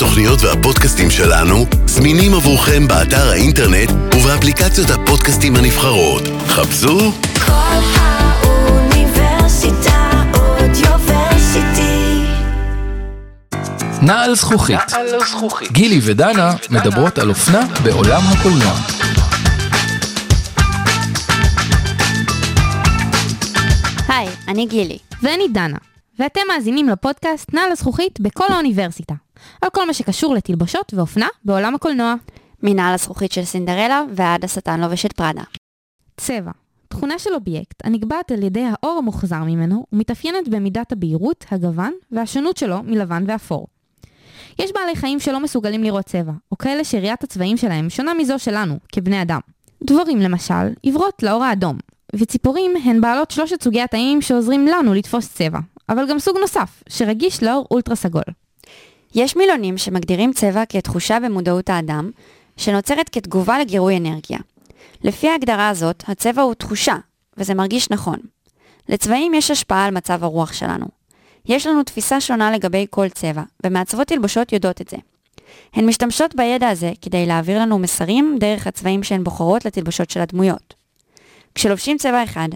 התוכניות והפודקאסטים שלנו זמינים עבורכם באתר האינטרנט ובאפליקציות הפודקאסטים הנבחרות. חפשו כל האוניברסיטה אודיוורסיטי. נעל זכוכית. גילי ודנה מדברות על אופנה בעולם הקולנוע. היי, אני גילי. ואני דנה, ואתם מאזינים לפודקאסט נעל הזכוכית בכל האוניברסיטה, על כל מה שקשור לתלבושות ואופנה בעולם הקולנוע. מנהל הזכוכית של סינדרלה ועד השטן לובש את פראדה. צבע, תכונה של אובייקט הנקבעת על ידי האור המוחזר ממנו ומתאפיינת במידת הבהירות, הגוון והשונות שלו מלבן ואפור. יש בעלי חיים שלא מסוגלים לראות צבע, או כאלה שראיית הצבעים שלהם שונה מזו שלנו, כבני אדם. דבורים למשל, עיוורות לאור האדום, וציפורים הן בעלות שלושת סוגי התאים שעוזרים לנו לתפוס צבע, אבל גם סוג נוסף, שרגיש לאור אולטרה סגול. יש מילונים שמגדירים צבע כתחושה במודעות האדם, שנוצרת כתגובה לגירוי אנרגיה. לפי ההגדרה הזאת, הצבע הוא תחושה, וזה מרגיש נכון. לצבעים יש השפעה על מצב הרוח שלנו. יש לנו תפיסה שונה לגבי כל צבע, ומעצבות תלבושות יודעות את זה. הן משתמשות בידע הזה כדי להעביר לנו מסרים דרך הצבעים שהן בוחרות לתלבושות של הדמויות. כשלובשים צבע אחד,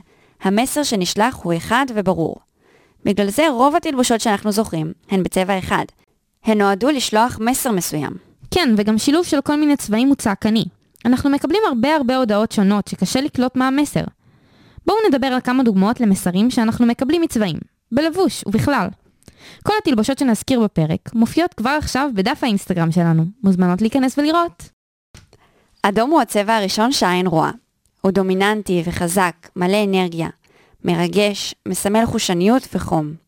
המסר שנשלח הוא אחד וברור. בגלל זה רוב התלבושות שאנחנו זוכרים הן בצבע אחד. הן נועדו לשלוח מסר מסוים. כן, וגם שילוב של כל מיני צבעים הוא צעקני. אנחנו מקבלים הרבה הרבה הודעות שונות שקשה לקלוט מה המסר. בואו נדבר על כמה דוגמאות למסרים שאנחנו מקבלים מצבעים, בלבוש ובכלל. כל התלבושות שנזכיר בפרק מופיעות כבר עכשיו בדף האינסטגרם שלנו. מוזמנות להיכנס ולראות. אדום הוא הצבע הראשון שהעין רואה. הוא דומיננטי וחזק, מלא אנרגיה, מרגש, מסמל חושניות וחום.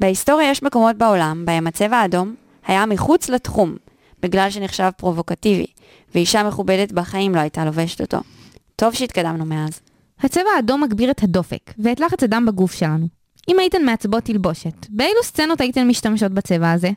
בהיסטוריה יש מקומות בעולם בהם הצבע האדום היה מחוץ לתחום, בגלל שנחשב פרובוקטיבי, ואישה מכובדת בחיים לא הייתה לובשת אותו. טוב שהתקדמנו מאז. הצבע האדום מגביר את הדופק ואת לחץ הדם בגוף שלנו. אם הייתן מעצבות תלבושת, באילו סצנות הייתן משתמשות בצבע הזה?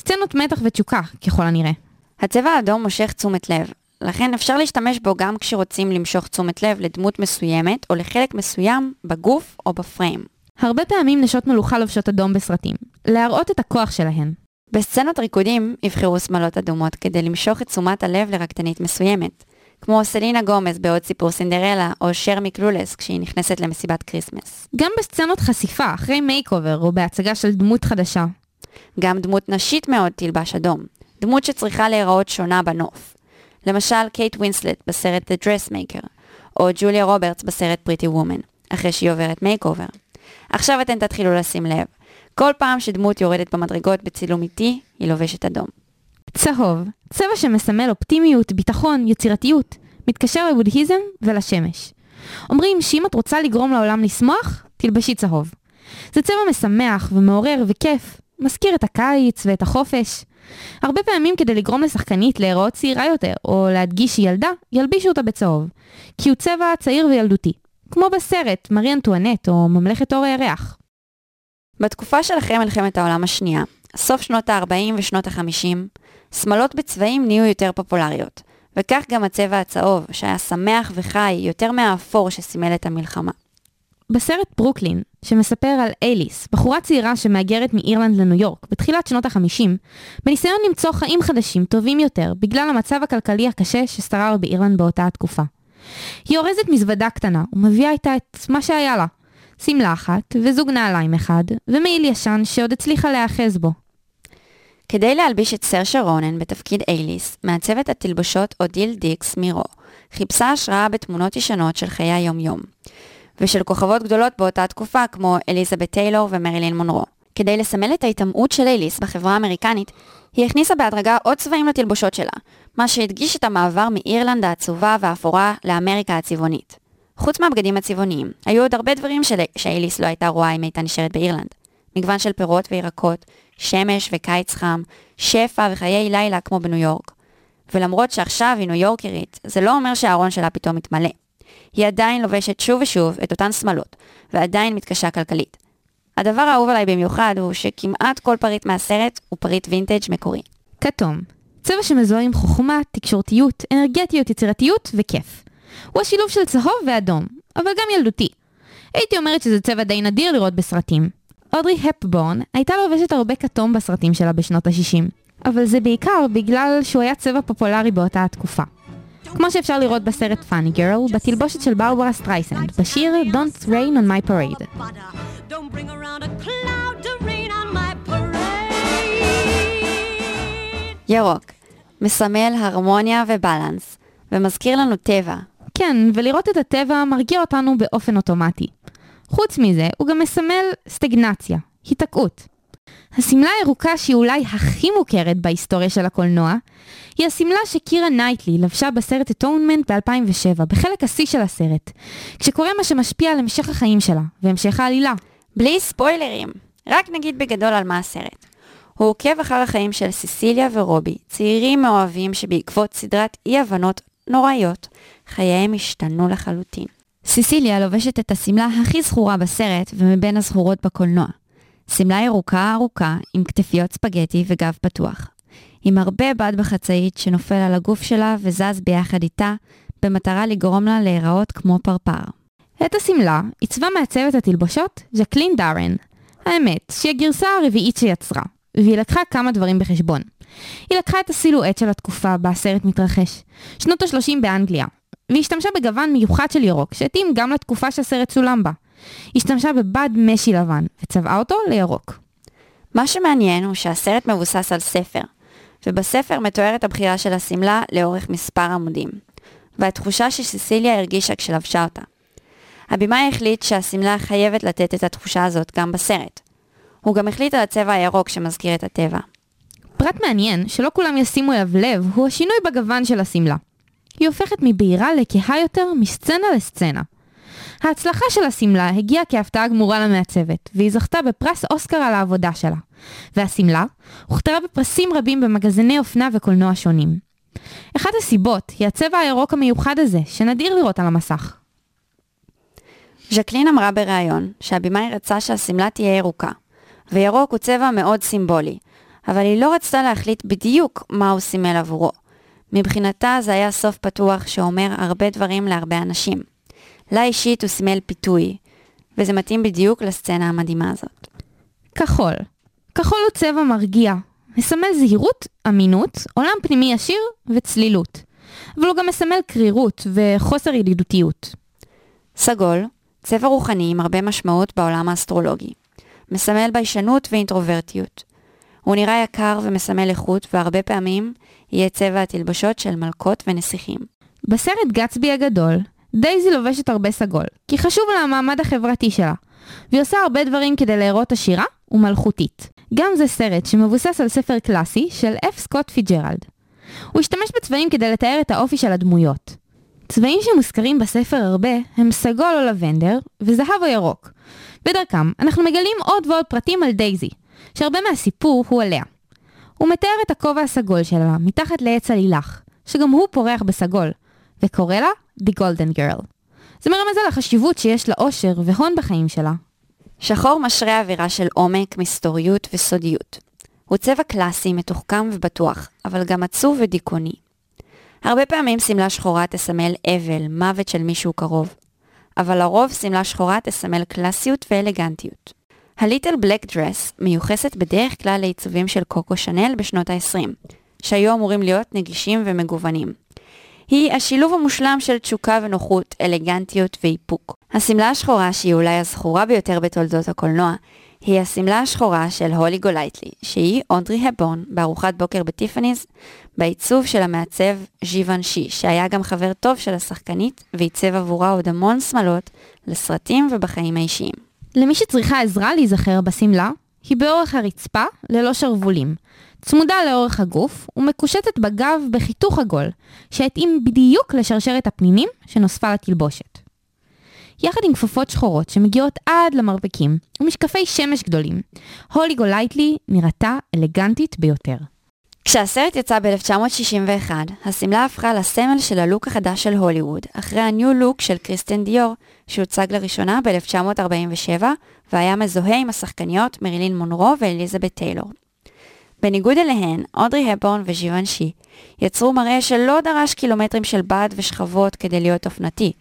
סצנות מתח ותשוקה, ככל הנראה. הצבע האדום מושך תשומת לב, לכן אפשר להשתמש בו גם כשרוצים למשוך תשומת לב לדמות מסוימת או לחלק מסוים בגוף או בפריים. הרבה פעמים נשות מלוכה לובשות אדום בסרטים, להראות את הכוח שלהן. בסצנות ריקודים יבחרו שמלות אדומות כדי למשוך את תשומת הלב לרקדנית מסוימת, כמו סלינה גומז בעוד סיפור סינדרלה, או שר מ Clueless כשהיא נכנסת למסיבת כריסמס. גם בסצנות חשיפה, אחרי makeover או בהצגה של דמות חדשה. גם דמות נשית מאוד תלבש אדום, דמות שצריכה להיראות שונה בנוף. למשל קייט ווינסלט בסרט The Dressmaker, או ג'וליה רוברטס בסרט Pretty Woman, אחרי שהיא עוברת makeover. עכשיו אתן תתחילו לשים לב, כל פעם שדמות יורדת במדרגות בצילום איטי, היא לובשת אדום. צהוב, צבע שמסמל אופטימיות, ביטחון, יצירתיות, מתקשר לבודהיזם ולשמש. אומרים שאם את רוצה לגרום לעולם לשמוח, תלבשי צהוב. זה צבע משמח ומעורר וכיף, מזכיר את הקיץ ואת החופש. הרבה פעמים כדי לגרום לשחקנית להיראות צעירה יותר, או להדגיש שהיא ילדה, ילבישו אותה בצהוב. כי הוא צבע צעיר וילדותי. כמו בסרט מרי אנטואנט או ממלכת אור הירח. בתקופה של אחרי מלחמת העולם השנייה, סוף שנות ה-40 ושנות ה-50, שמלות בצבעים נהיו יותר פופולריות, וכך גם הצבע הצהוב, שהיה שמח וחי יותר מהאפור שסימל את המלחמה. בסרט ברוקלין, שמספר על אייליס, בחורה צעירה שמהגרת מאירלנד לניו יורק בתחילת שנות ה-50, בניסיון למצוא חיים חדשים טובים יותר בגלל המצב הכלכלי הקשה ששרר באירלנד באותה התקופה. היא אורזת מזוודה קטנה ומביאה איתה את מה שהיה לה, שמלה אחת וזוג נעליים אחד, ומעיל ישן שעוד הצליחה להיאחז בו. כדי להלביש את סירשה רונן בתפקיד אייליס, מעצבת התלבושות אודיל דיקס מירו, חיפשה השראה בתמונות ישנות של חיי היום-יום, ושל כוכבות גדולות באותה תקופה כמו אליזבת טיילור ומרילין מונרו. כדי לסמל את ההיטמעות של אייליס בחברה האמריקנית, היא הכניסה בהדרגה עוד צבעים לתלבושות שלה, מה שהדגיש את המעבר מאירלנד העצובה והאפורה לאמריקה הצבעונית. חוץ מהבגדים הצבעוניים, היו עוד הרבה דברים של... שאייליס לא הייתה רואה אם הייתה נשארת באירלנד. מגוון של פירות וירקות, שמש וקיץ חם, שפע וחיי לילה כמו בניו יורק. ולמרות שעכשיו היא ניו יורקרית, זה לא אומר שהארון שלה פתאום מתמלא. היא עדיין לובשת שוב ושוב את אותן שמלות, ועדיין מתקשה כלכלית. הדבר האהוב עליי במיוחד הוא שכמעט כל פריט מהסרט הוא פריט וינטג' מקורי. כתום, צבע שמזוהה עם חוכמה, תקשורתיות, אנרגטיות, יצירתיות וכיף. הוא השילוב של צהוב ואדום, אבל גם ילדותי. הייתי אומרת שזה צבע די נדיר לראות בסרטים. אודרי הפבורן הייתה לובשת הרבה כתום בסרטים שלה בשנות ה-60. אבל זה בעיקר בגלל שהוא היה צבע פופולרי באותה התקופה. כמו שאפשר לראות בסרט Funny Girl, בתלבושת של ברברה סטרייסנד, בשיר Don't Rain on My Parade. ירוק, מסמל הרמוניה ו balance, ומזכיר לנו טבע. כן, ולראות את הטבע מרגיע אותנו באופן אוטומטי. חוץ מזה, הוא גם מסמל סטגנציה, היתקעות. השמלה הירוקה שהיא אולי הכי מוכרת בהיסטוריה של הקולנוע, היא השמלה שקירה נייטלי לבשה בסרט Atonement ב-2007, בחלק השיא של הסרט, כשקורה מה שמשפיע על המשך החיים שלה, והמשך העלילה. בלי ספוילרים, רק נגיד בגדול על מה הסרט. הוא עוקב אחר החיים של סיסיליה ורובי, צעירים מאוהבים שבעקבות סדרת אי-הבנות נוראיות, חייהם השתנו לחלוטין. סיסיליה לובשת את השמלה הכי זכורה בסרט ומבין הזכורות בקולנוע. שמלה ירוקה ארוכה עם כתפיות ספגטי וגב פתוח. עם הרבה בד בחצאית שנופל על הגוף שלה וזז ביחד איתה, במטרה לגרום לה להיראות כמו פרפר. את השמלה עיצבה מעצבת התלבושות ז'קלין דארן. האמת, שהיא הגרסה הרביעית שיצרה, והיא לקחה כמה דברים בחשבון. היא לקחה את הסילואט של התקופה בה הסרט מתרחש, שנות ה-30 באנגליה, והשתמשה בגוון מיוחד של ירוק, שהתאים גם לתקופה שהסרט צולם בה. השתמשה בבד משי לבן, וצבעה אותו לירוק. מה שמעניין הוא שהסרט מבוסס על ספר, ובספר מתוארת הבחירה של השמלה לאורך מספר עמודים, והתחושה שסיסיליה הרגישה כשלבשה אותה. הבמאי החליט שהשמלה חייבת לתת את התחושה הזאת גם בסרט. הוא גם החליט על הצבע הירוק שמזכיר את הטבע. פרט מעניין, שלא כולם ישימו אליו לב, הוא השינוי בגוון של השמלה. היא הופכת מבהירה לכהה יותר מסצנה לסצנה. ההצלחה של השמלה הגיעה כהפתעה גמורה למעצבת, והיא זכתה בפרס אוסקר על העבודה שלה. והשמלה הוכתרה בפרסים רבים במגזיני אופנה וקולנוע שונים. אחת הסיבות היא הצבע הירוק המיוחד הזה, שנדיר לראות על המסך. ז'קלין אמרה בריאיון שהבמאי רצה שהשמלה תהיה ירוקה, וירוק הוא צבע מאוד סימבולי, אבל היא לא רצתה להחליט בדיוק מה הוא סימל עבורו. מבחינתה זה היה סוף פתוח שאומר הרבה דברים להרבה אנשים. לה אישית הוא סימל פיתוי, וזה מתאים בדיוק לסצנה המדהימה הזאת. כחול. כחול הוא צבע מרגיע, מסמל זהירות, אמינות, עולם פנימי עשיר וצלילות. אבל הוא גם מסמל קרירות וחוסר ידידותיות. סגול, צבע רוחני עם הרבה משמעות בעולם האסטרולוגי. מסמל ביישנות ואינטרוברטיות. הוא נראה יקר ומסמל איכות, והרבה פעמים יהיה צבע התלבושות של מלכות ונסיכים. בסרט גצבי הגדול, דייזי לובשת הרבה סגול, כי חשוב לה המעמד החברתי שלה, והיא עושה הרבה דברים כדי להיראות עשירה ומלכותית. גם זה סרט שמבוסס על ספר קלאסי של אף סקוט פיג'רלד. הוא השתמש בצבעים כדי לתאר את האופי של הדמויות. צבעים שמוזכרים בספר הרבה הם סגול או לבנדר וזהב או ירוק. בדרכם אנחנו מגלים עוד ועוד פרטים על דייזי, שהרבה מהסיפור הוא עליה. הוא מתאר את הכובע הסגול שלה מתחת לעץ הלילך, שגם הוא פורח בסגול, וקורא לה The Golden Girl. זה מרמז על החשיבות שיש לאושר והון בחיים שלה. שחור משרה אווירה של עומק, מסתוריות וסודיות. הוא צבע קלאסי, מתוחכם ובטוח, אבל גם עצוב ודיכאוני. הרבה פעמים שמלה שחורה תסמל אבל, מוות של מישהו קרוב. אבל לרוב שמלה שחורה תסמל קלאסיות ואלגנטיות. הליטל בלק דרס מיוחסת בדרך כלל לעיצובים של קוקו שנל בשנות ה-20, שהיו אמורים להיות נגישים ומגוונים. היא השילוב המושלם של תשוקה ונוחות, אלגנטיות ואיפוק. השמלה השחורה, שהיא אולי הזכורה ביותר בתולדות הקולנוע, היא השמלה השחורה של הולי גולייטלי, שהיא אונדרי הבורן בארוחת בוקר בטיפאניז, בעיצוב של המעצב ז'יוונשי, שהיה גם חבר טוב של השחקנית, ועיצב עבורה עוד המון שמלות לסרטים ובחיים האישיים. למי שצריכה עזרה להיזכר בשמלה, היא באורך הרצפה ללא שרוולים. צמודה לאורך הגוף ומקושטת בגב בחיתוך עגול, שהתאים בדיוק לשרשרת הפנינים שנוספה לתלבושת. יחד עם כפפות שחורות שמגיעות עד למרפקים ומשקפי שמש גדולים, הולי גולייטלי נראתה אלגנטית ביותר. כשהסרט יצא ב-1961, השמלה הפכה לסמל של הלוק החדש של הוליווד, אחרי הניו לוק של קריסטן דיור, שהוצג לראשונה ב-1947, והיה מזוהה עם השחקניות מרילין מונרו ואליזבת טיילור. בניגוד אליהן, אודרי הפורן וז'יוונשי יצרו מראה שלא דרש קילומטרים של בד ושכבות כדי להיות אופנתי,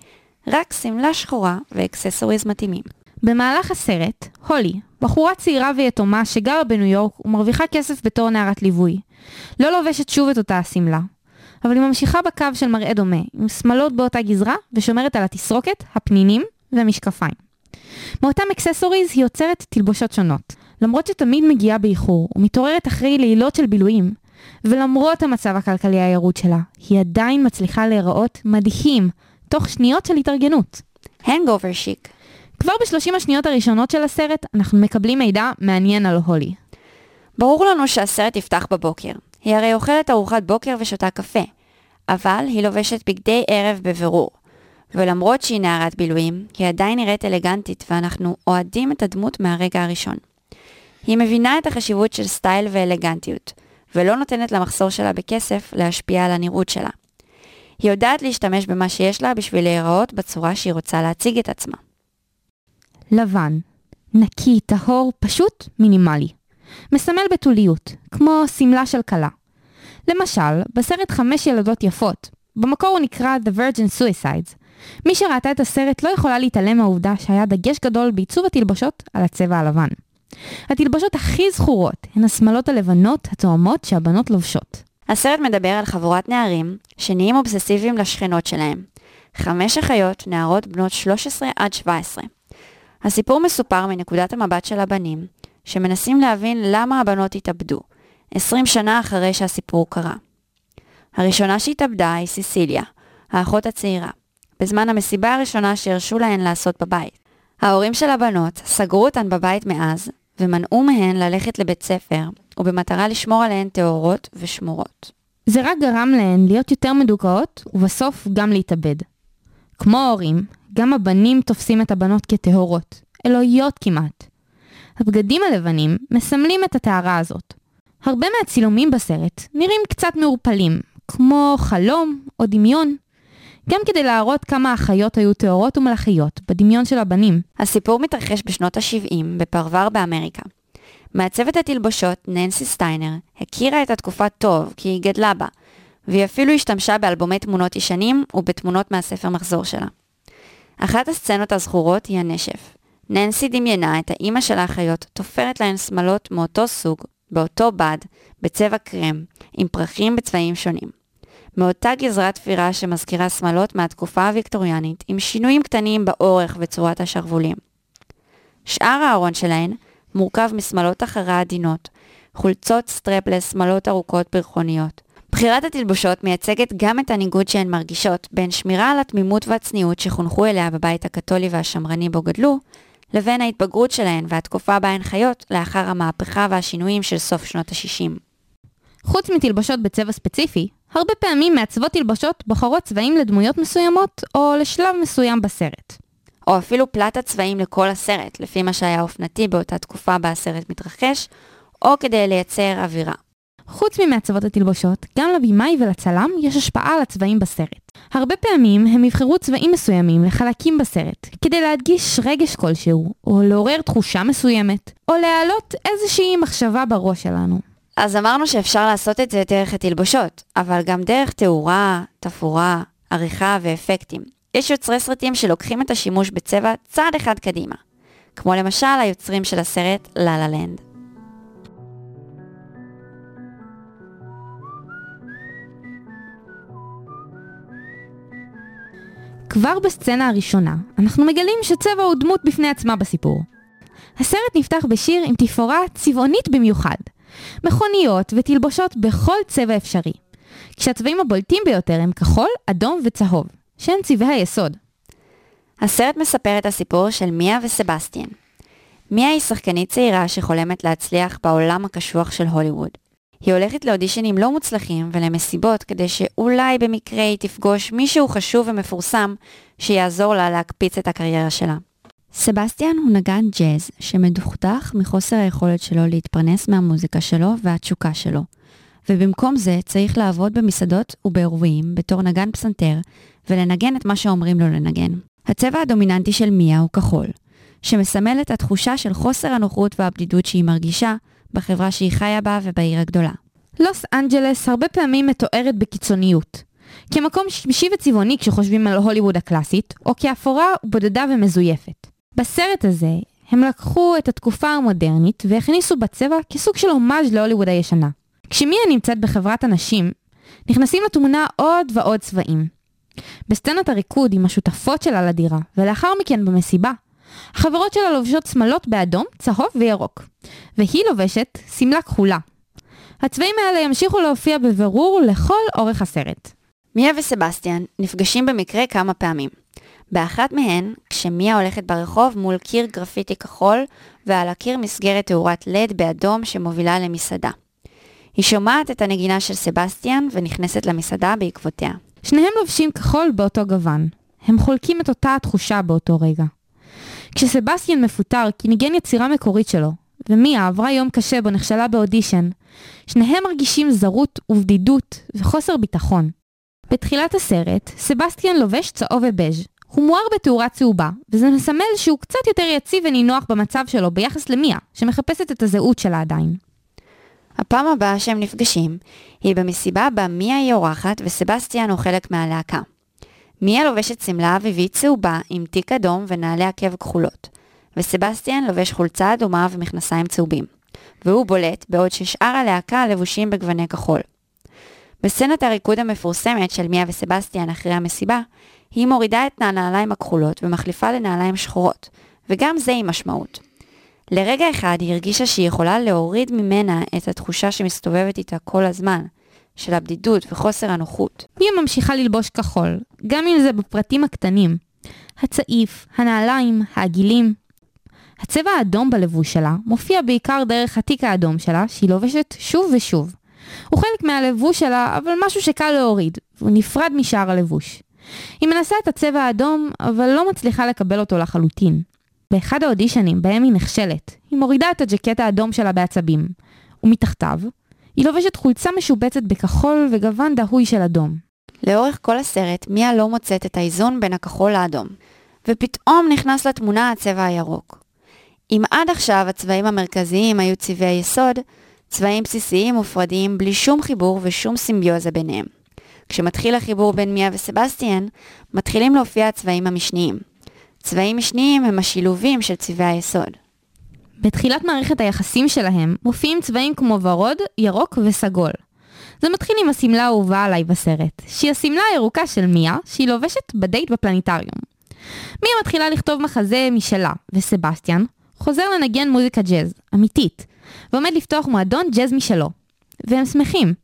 רק שמלה שחורה ואקססוריז מתאימים. במהלך הסרט, הולי, בחורה צעירה ויתומה שגרה בניו יורק ומרוויחה כסף בתור נערת ליווי, לא לובשת שוב את אותה השמלה, אבל היא ממשיכה בקו של מראה דומה, עם שמלות באותה גזרה ושומרת על התסרוקת, הפנינים והמשקפיים. מאותם אקססוריז היא יוצרת תלבושות שונות. למרות שתמיד מגיעה באיחור ומתעוררת אחרי לילות של בילויים, ולמרות המצב הכלכלי הירוד שלה, היא עדיין מצליחה להיראות מדהים, תוך שניות של התארגנות. הנגובר שיק. כבר בשלושים השניות הראשונות של הסרט, אנחנו מקבלים מידע מעניין על הולי. ברור לנו שהסרט יפתח בבוקר. היא הרי אוכלת ארוחת בוקר ושותה קפה, אבל היא לובשת בגדי ערב בבירור. ולמרות שהיא נערת בילויים, היא עדיין נראית אלגנטית ואנחנו אוהדים את הדמות מהרגע הראשון. היא מבינה את החשיבות של סטייל ואלגנטיות, ולא נותנת למחסור שלה בכסף להשפיע על הנראות שלה. היא יודעת להשתמש במה שיש לה בשביל להיראות בצורה שהיא רוצה להציג את עצמה. לבן, נקי, טהור, פשוט מינימלי. מסמל בתוליות, כמו שמלה של כלה. למשל, בסרט חמש ילדות יפות, במקור הוא נקרא The Virgin Suicides. מי שראתה את הסרט לא יכולה להתעלם מהעובדה שהיה דגש גדול בעיצוב התלבושות על הצבע הלבן. התלבושות הכי זכורות הן השמלות הלבנות התואמות שהבנות לובשות. הסרט מדבר על חבורת נערים שנהיים אובססיביים לשכנות שלהם. חמש אחיות, נערות בנות 13 עד 17. הסיפור מסופר מנקודת המבט של הבנים, שמנסים להבין למה הבנות התאבדו, 20 שנה אחרי שהסיפור קרה. הראשונה שהתאבדה היא סיסיליה, האחות הצעירה, בזמן המסיבה הראשונה שהרשו להן לעשות בבית. ההורים של הבנות סגרו אותן בבית מאז, ומנעו מהן ללכת לבית ספר, ובמטרה לשמור עליהן טהורות ושמורות. זה רק גרם להן להיות יותר מדוכאות, ובסוף גם להתאבד. כמו ההורים, גם הבנים תופסים את הבנות כטהורות, אלוהיות כמעט. הבגדים הלבנים מסמלים את הטהרה הזאת. הרבה מהצילומים בסרט נראים קצת מעורפלים, כמו חלום או דמיון, גם כדי להראות כמה האחיות היו טהורות ומלאכיות בדמיון של הבנים. הסיפור מתרחש בשנות ה-70 בפרבר באמריקה. מעצבת התלבושות, ננסי סטיינר, הכירה את התקופה טוב כי היא גדלה בה, והיא אפילו השתמשה באלבומי תמונות ישנים ובתמונות מהספר מחזור שלה. אחת הסצנות הזכורות היא הנשף. ננסי דמיינה את האימא של האחיות תופרת להן שמלות מאותו סוג, באותו בד, בצבע קרם, עם פרחים בצבעים שונים. מאותה גזרת תפירה שמזכירה שמלות מהתקופה הוויקטוריאנית, עם שינויים קטנים באורך וצורת השרוולים. שאר הארון שלהן מורכב משמלות החרה עדינות, חולצות סטרפלס, שמלות ארוכות פרחוניות. בחירת התלבושות מייצגת גם את הניגוד שהן מרגישות בין שמירה על התמימות והצניעות שחונכו אליה בבית הקתולי והשמרני בו גדלו, לבין ההתבגרות שלהן והתקופה בה הן חיות לאחר המהפכה והשינויים של סוף שנות ה-60. חוץ מתלבשות בצבע ספציפי, הרבה פעמים מעצבות תלבשות בוחרות צבעים לדמויות מסוימות או לשלב מסוים בסרט. או אפילו פלט הצבעים לכל הסרט, לפי מה שהיה אופנתי באותה תקופה בה הסרט מתרחש, או כדי לייצר אווירה. חוץ ממעצבות התלבושות, גם לבימאי ולצלם יש השפעה על הצבעים בסרט. הרבה פעמים הם יבחרו צבעים מסוימים לחלקים בסרט, כדי להדגיש רגש כלשהו, או לעורר תחושה מסוימת, או להעלות איזושהי מחשבה בראש שלנו. אז אמרנו שאפשר לעשות את זה דרך התלבושות, אבל גם דרך תאורה, תפאורה, עריכה ואפקטים. יש יוצרי סרטים שלוקחים את השימוש בצבע צעד אחד קדימה, כמו למשל היוצרים של הסרט לה לה לנד. כבר בסצנה הראשונה, אנחנו מגלים שצבע הוא דמות בפני עצמה בסיפור. הסרט נפתח בשיר עם תפאורה צבעונית במיוחד, מכוניות ותלבושות בכל צבע אפשרי. כשהצבעים הבולטים ביותר הם כחול, אדום וצהוב, שהן צבעי היסוד. הסרט מספר את הסיפור של מיה וסבסטיאן. מיה היא שחקנית צעירה שחולמת להצליח בעולם הקשוח של הוליווד. היא הולכת לאודישנים לא מוצלחים ולמסיבות כדי שאולי במקרה היא תפגוש מישהו חשוב ומפורסם שיעזור לה להקפיץ את הקריירה שלה. סבסטיאן הוא נגן ג'אז שמדוכדך מחוסר היכולת שלו להתפרנס מהמוזיקה שלו והתשוקה שלו. ובמקום זה צריך לעבוד במסעדות ובאירועים בתור נגן פסנתר ולנגן את מה שאומרים לו לנגן. הצבע הדומיננטי של מיה הוא כחול, שמסמל את התחושה של חוסר הנוחות והבדידות שהיא מרגישה בחברה שהיא חיה בה ובעיר הגדולה. לוס אנג'לס הרבה פעמים מתוארת בקיצוניות. כמקום שמשי וצבעוני כשחושבים על הוליווד הקלאסית, או כאפורה בודדה ומזויפת. בסרט הזה הם לקחו את התקופה המודרנית והכניסו בצבע כסוג של הומאז' להוליווד הישנה. כשמיה נמצאת בחברת הנשים, נכנסים לתמונה עוד ועוד צבעים. בסצנת הריקוד עם השותפות שלה לדירה, ולאחר מכן במסיבה, החברות שלה לובשות שמלות באדום, צהוב וירוק, והיא לובשת שמלה כחולה. הצבעים האלה ימשיכו להופיע בבירור לכל אורך הסרט. מיה וסבסטיאן נפגשים במקרה כמה פעמים. באחת מהן, כשמיה הולכת ברחוב מול קיר גרפיטי כחול, ועל הקיר מסגרת תאורת לד באדום שמובילה למסעדה. היא שומעת את הנגינה של סבסטיאן ונכנסת למסעדה בעקבותיה. שניהם לובשים כחול באותו גוון. הם חולקים את אותה התחושה באותו רגע. כשסבסטיאן מפוטר כי ניגן יצירה מקורית שלו, ומיה עברה יום קשה בו נכשלה באודישן, שניהם מרגישים זרות ובדידות וחוסר ביטחון. בתחילת הסרט, סבסטיאן לובש צהוב ובז'. הוא מואר בתאורה צהובה, וזה מסמל שהוא קצת יותר יציב ונינוח במצב שלו ביחס למיה, שמחפשת את הזהות שלה עדיין. הפעם הבאה שהם נפגשים, היא במסיבה בה מיה היא אורחת וסבסטיאן הוא חלק מהלהקה. מיה לובשת שמלה אביבית צהובה עם תיק אדום ונעלי עקב כחולות, וסבסטיאן לובש חולצה אדומה ומכנסיים צהובים, והוא בולט בעוד ששאר הלהקה לבושים בגווני כחול. בסצנת הריקוד המפורסמת של מיה וסבסטיאן אחרי המסיבה, היא מורידה את הנעליים הכחולות ומחליפה לנעליים שחורות, וגם זה עם משמעות. לרגע אחד היא הרגישה שהיא יכולה להוריד ממנה את התחושה שמסתובבת איתה כל הזמן, של הבדידות וחוסר הנוחות. מיה ממשיכה ללבוש כחול, גם אם זה בפרטים הקטנים. הצעיף, הנעליים, העגילים. הצבע האדום בלבוש שלה מופיע בעיקר דרך התיק האדום שלה, שהיא לובשת שוב ושוב. הוא חלק מהלבוש שלה, אבל משהו שקל להוריד, והוא נפרד משאר הלבוש. היא מנסה את הצבע האדום, אבל לא מצליחה לקבל אותו לחלוטין. באחד האודישנים בהם היא נכשלת, היא מורידה את הג'קט האדום שלה בעצבים, ומתחתיו, היא לובשת חולצה משובצת בכחול וגוון דהוי של אדום. לאורך כל הסרט, מיה לא מוצאת את האיזון בין הכחול לאדום, ופתאום נכנס לתמונה הצבע הירוק. אם עד עכשיו הצבעים המרכזיים היו צבעי יסוד, צבעים בסיסיים מופרדים בלי שום חיבור ושום סימביוזה ביניהם. כשמתחיל החיבור בין מיה וסבסטיאן, מתחילים להופיע הצבעים המשניים. צבעים משניים הם השילובים של צבעי היסוד. בתחילת מערכת היחסים שלהם מופיעים צבעים כמו ורוד, ירוק וסגול. זה מתחיל עם השמלה האהובה עליי בסרט, שהיא השמלה הירוקה של מיה, שהיא לובשת בדייט בפלניטריום. מיה מתחילה לכתוב מחזה משלה, וסבסטיאן חוזר לנגן מוזיקה ג'אז, אמיתית, ועומד לפתוח מועדון ג'אז משלו. והם שמחים.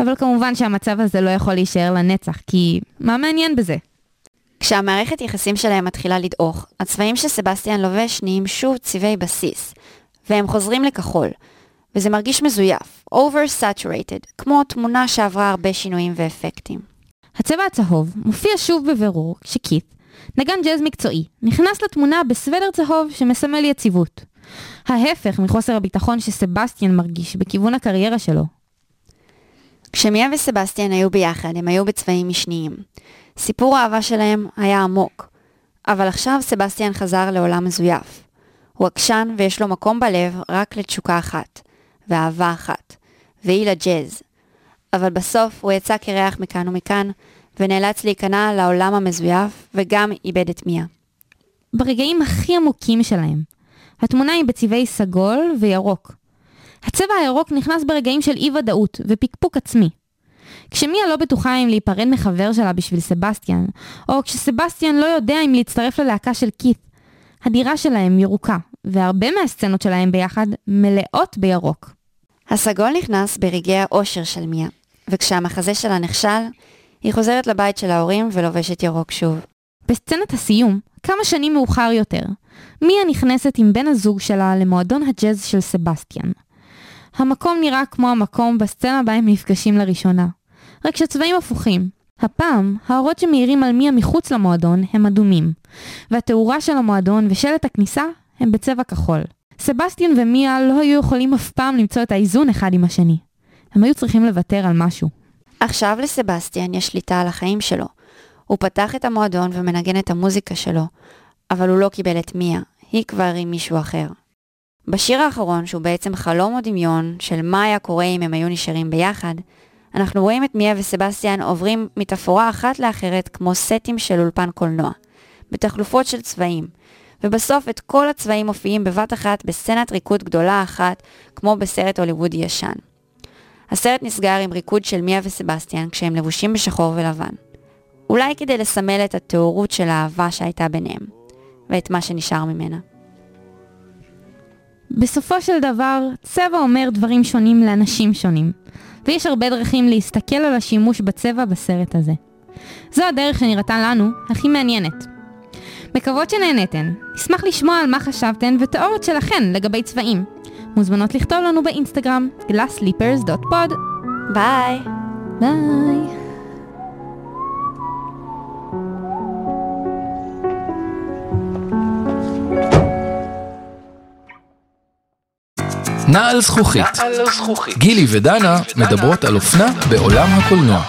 אבל כמובן שהמצב הזה לא יכול להישאר לנצח, כי מה מעניין בזה? כשהמערכת יחסים שלהם מתחילה לדעוך, הצבעים שסבסטיאן לובש נהיים שוב צבעי בסיס, והם חוזרים לכחול, וזה מרגיש מזויף, over-saturated, כמו תמונה שעברה הרבה שינויים ואפקטים. הצבע הצהוב מופיע שוב בבירור כשכית, נגן ג'אז מקצועי, נכנס לתמונה בסוודר צהוב שמסמל יציבות. ההפך מחוסר הביטחון שסבסטיאן מרגיש בכיוון הקריירה שלו. כשמיה וסבסטיאן היו ביחד, הם היו בצבעים משניים. סיפור האהבה שלהם היה עמוק, אבל עכשיו סבסטיאן חזר לעולם מזויף. הוא עקשן ויש לו מקום בלב רק לתשוקה אחת, ואהבה אחת, והיא לג'אז. אבל בסוף הוא יצא קרח מכאן ומכאן, ונאלץ להיכנע לעולם המזויף, וגם איבד את מיה. ברגעים הכי עמוקים שלהם, התמונה היא בצבעי סגול וירוק. הצבע הירוק נכנס ברגעים של אי ודאות ופקפוק עצמי. כשמיה לא בטוחה אם להיפרד מחבר שלה בשביל סבסטיאן, או כשסבסטיאן לא יודע אם להצטרף ללהקה של כית, הדירה שלהם ירוקה, והרבה מהסצנות שלהם ביחד מלאות בירוק. הסגול נכנס ברגעי האושר של מיה, וכשהמחזה שלה נכשל, היא חוזרת לבית של ההורים ולובשת ירוק שוב. בסצנת הסיום, כמה שנים מאוחר יותר, מיה נכנסת עם בן הזוג שלה למועדון הג'אז של סבסטיאן. המקום נראה כמו המקום בסצנה בה הם נפגשים לראשונה. רק שצבעים הפוכים. הפעם, האורות שמאירים על מיה מחוץ למועדון הם אדומים, והתאורה של המועדון ושלט הכניסה הם בצבע כחול. סבסטיאן ומיה לא היו יכולים אף פעם למצוא את האיזון אחד עם השני. הם היו צריכים לוותר על משהו. עכשיו לסבסטיאן יש שליטה על החיים שלו. הוא פתח את המועדון ומנגן את המוזיקה שלו, אבל הוא לא קיבל את מיה, היא כבר עם מישהו אחר. בשיר האחרון, שהוא בעצם חלום או דמיון של מה היה קורה אם הם היו נשארים ביחד, אנחנו רואים את מיה וסבסטיאן עוברים מתפאורה אחת לאחרת כמו סטים של אולפן קולנוע, בתחלופות של צבעים, ובסוף את כל הצבעים מופיעים בבת אחת בסצנת ריקוד גדולה אחת, כמו בסרט הוליוודי ישן. הסרט נסגר עם ריקוד של מיה וסבסטיאן כשהם לבושים בשחור ולבן. אולי כדי לסמל את הטהורות של האהבה שהייתה ביניהם, ואת מה שנשאר ממנה. בסופו של דבר, צבע אומר דברים שונים לאנשים שונים, ויש הרבה דרכים להסתכל על השימוש בצבע בסרט הזה. זו הדרך שנראתה לנו הכי מעניינת. מקוות שנהנתן, נשמח לשמוע על מה חשבתן ותיאוריות שלכן לגבי צבעים. מוזמנות לכתוב לנו באינסטגרם glassleapers.pod ביי! ביי! נעל זכוכית. גילי ודנה מדברות על אופנה בעולם הקולנוע.